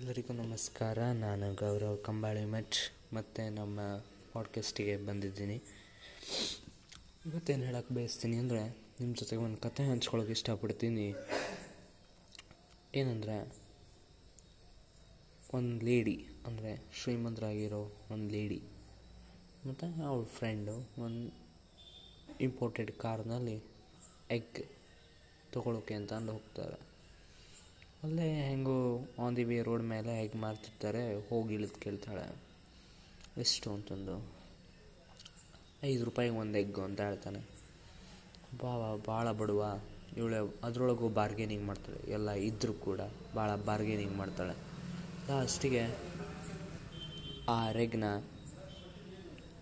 ಎಲ್ಲರಿಗೂ ನಮಸ್ಕಾರ. ನಾನು ಗೌರವ್ ಕಂಬಾಳಿ ಮಠ್, ಮತ್ತು ನಮ್ಮ ಪಾಡ್ಕಾಸ್ಟಿಗೆ ಬಂದಿದ್ದೀನಿ. ಇವತ್ತೇನು ಹೇಳಕ್ಕೆ ಬಯಸ್ತೀನಿ ಅಂದರೆ ನಿಮ್ಮ ಜೊತೆಗೆ ಒಂದು ಕಥೆ ಹಂಚ್ಕೊಳ್ಳೋಕೆ ಇಷ್ಟಪಡ್ತೀನಿ. ಏನಂದರೆ, ಒಂದು ಲೇಡಿ ಅಂದರೆ ಶ್ರೀಮಂತರಾಗಿರೋ ಒಂದು ಲೇಡಿ ಮತ್ತು ಅವಳ ಫ್ರೆಂಡು ಒಂದು ಇಂಪೋರ್ಟೆಡ್ ಕಾರ್ನಲ್ಲಿ ಎಗ್ ತೊಗೊಳೋಕೆ ಅಂತ ಅಂದು ಹೋಗ್ತಾರೆ. ಅಲ್ಲೇ ಹೆಂಗೋ ಆನ್ ದಿ ವೇ ರೋಡ್ ಮೇಲೆ ಹೇಗೆ ಮಾರ್ತಿರ್ತಾರೆ ಹೋಗಿ ಇಳಿದು ಕೇಳ್ತಾಳೆ. ಎಷ್ಟು ಅಂತಂದು? ಐದು ರೂಪಾಯಿಗೆ ಒಂದು ಎಗ್ಗು ಅಂತ ಹೇಳ್ತಾನೆ. ಭಾವ ಭಾಳ ಬಡವ ಇವಳೆ ಅದರೊಳಗೂ ಬಾರ್ಗೇನಿಂಗ್ ಮಾಡ್ತಾಳೆ. ಎಲ್ಲ ಇದ್ದರೂ ಕೂಡ ಭಾಳ ಬಾರ್ಗೇನಿಂಗ್ ಮಾಡ್ತಾಳೆ. ಲಾಸ್ಟಿಗೆ ಆ ರೆಗ್ನ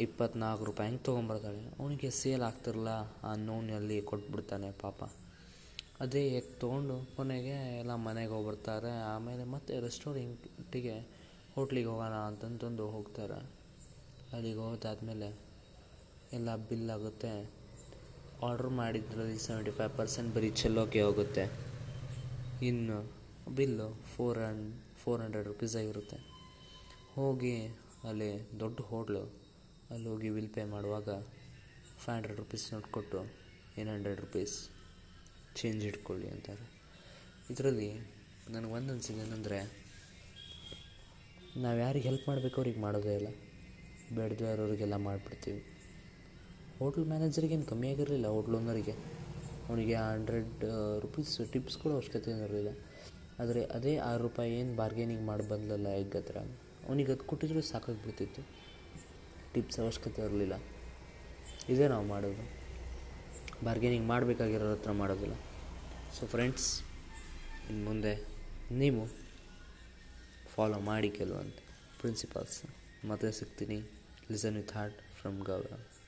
ಇಪ್ಪತ್ನಾಲ್ಕು ರೂಪಾಯಿ ಹೆಂಗೆ ತೊಗೊಂಬರ್ತಾಳೆ ಅವನಿಗೆ ಸೇಲ್ ಆಗ್ತಿರಲ್ಲ ಆ ನೋನಲ್ಲಿ ಕೊಟ್ಬಿಡ್ತಾನೆ ಪಾಪ. ಅದೇ ಎಗ್ ತೊಗೊಂಡು ಕೊನೆಗೆ ಎಲ್ಲ ಮನೆಗೆ ಹೋಗ್ಬರ್ತಾರೆ ಆಮೇಲೆ ಮತ್ತೆ ರೆಸ್ಟೋರೆಂಟಿಗೆ ಹೋಟ್ಲಿಗೆ ಹೋಗೋಣ ಅಂತಂತಂದು ಹೋಗ್ತಾರೆ. ಅಲ್ಲಿಗೆ ಹೋದಾದ್ಮೇಲೆ ಎಲ್ಲ ಬಿಲ್ ಆಗುತ್ತೆ. ಆರ್ಡ್ರ್ ಮಾಡಿದ್ರಲ್ಲಿ ಸೆವೆಂಟಿ ಫೈವ್ ಪರ್ಸೆಂಟ್ ಬರೀ ಚೆಲ್ಲೋಕೆ ಹೋಗುತ್ತೆ. ಇನ್ನು bill four hand four hundred rupees ಆಗಿರುತ್ತೆ. ಹೋಗಿ ಅಲ್ಲಿ ದೊಡ್ಡ ಹೋಟ್ಲು ಅಲ್ಲಿ ಹೋಗಿ ಬಿಲ್ ಪೇ ಮಾಡುವಾಗ ಫೈವ್ ಹಂಡ್ರೆಡ್ ರುಪೀಸ್ ನೋಟ್ ಕೊಟ್ಟು ಏನ್ ಹಂಡ್ರೆಡ್ ರುಪೀಸ್ ಚೇಂಜ್ ಇಟ್ಕೊಳ್ಳಿ ಅಂತಾರೆ. ಇದರಲ್ಲಿ ನನಗೆ ಒಂದು ಅನಿಸಿದೆ ಏನಂದರೆ, ನಾವು ಯಾರಿಗೆ ಹೆಲ್ಪ್ ಮಾಡಬೇಕು ಅವ್ರಿಗೆ ಮಾಡೋದೇ ಇಲ್ಲ. ಬೇಡದೇ ಇರೋರಿಗೆಲ್ಲ ಮಾಡಿಬಿಡ್ತೀವಿ. ಹೋಟ್ಲ್ ಮ್ಯಾನೇಜರಿಗೇನು ಕಮ್ಮಿ ಆಗಿರಲಿಲ್ಲ ಹೋಟ್ಲ್ ಓನರಿಗೆ ಅವನಿಗೆ ಹಂಡ್ರೆಡ್ ರುಪೀಸ್ ಟಿಪ್ಸ್ ಕೂಡ ಅವಶ್ಯಕತೆ ಇರಲಿಲ್ಲ. ಆದರೆ ಅದೇ ಆರು ರೂಪಾಯಿ ಏನು ಬಾರ್ಗೇನಿಂಗ್ ಮಾಡಿ ಬಂದಲ್ಲ ಎಗ್ ಹತ್ರ, ಅವನಿಗೆ ಅದು ಕೊಟ್ಟಿದ್ರು ಸಾಕಾಗಿಬಿಡ್ತಿತ್ತು. ಟಿಪ್ಸ್ ಅವಶ್ಯಕತೆ ಇರಲಿಲ್ಲ. ಇದೇ ನಾವು ಮಾಡೋದು. ಬಾರ್ಗೇನಿಂಗ್ ಮಾಡಬೇಕಾಗಿರೋರ ಹತ್ರ ಮಾಡೋದಿಲ್ಲ. ಸೊ ಫ್ರೆಂಡ್ಸ್ ಇನ್ನು ಮುಂದೆ ನೀವು ಫಾಲೋ ಮಾಡಿ ಕೆಲವಂತೆ ಪ್ರಿನ್ಸಿಪಲ್ಸ್ ಮತ್ತೆ ಸಿಗ್ತೀನಿ. Listen with heart from Gaurav